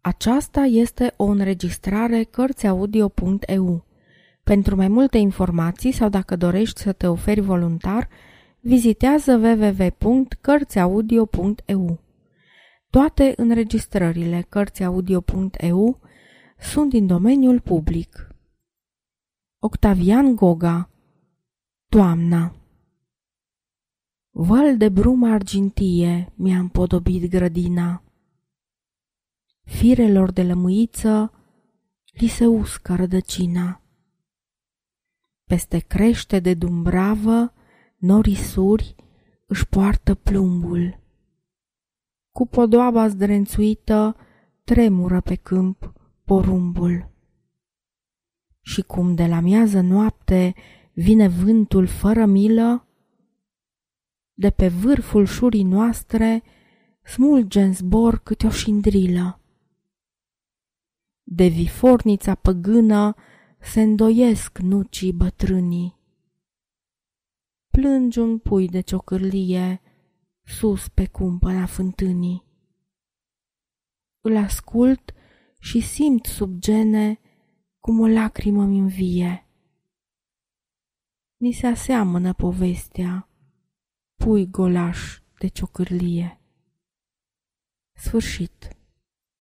Aceasta este o înregistrare Cărțiaudio.eu. Pentru mai multe informații sau dacă dorești să te oferi voluntar, vizitează www.cărțiaudio.eu. Toate înregistrările Cărțiaudio.eu sunt din domeniul public. Octavian Goga Toamna Val de brum argintie mi-a împodobit grădina. Firelor de lămâiță li se uscă rădăcina. Peste crește de dumbravă, norisuri își poartă plumbul. Cu podoaba zdrențuită tremură pe câmp porumbul. Și cum de la miază noapte vine vântul fără milă, de pe vârful șurii noastre smulge în zbor câte o șindrilă. De vifornița păgână se îndoiesc nucii bătrânii. Plângi un pui de ciocârlie sus pe cumpăna fântânii. Îl ascult și simt sub gene cum o lacrimă mi învie. Ni se aseamănă povestea, pui golaș de ciocârlie. Sfârșit.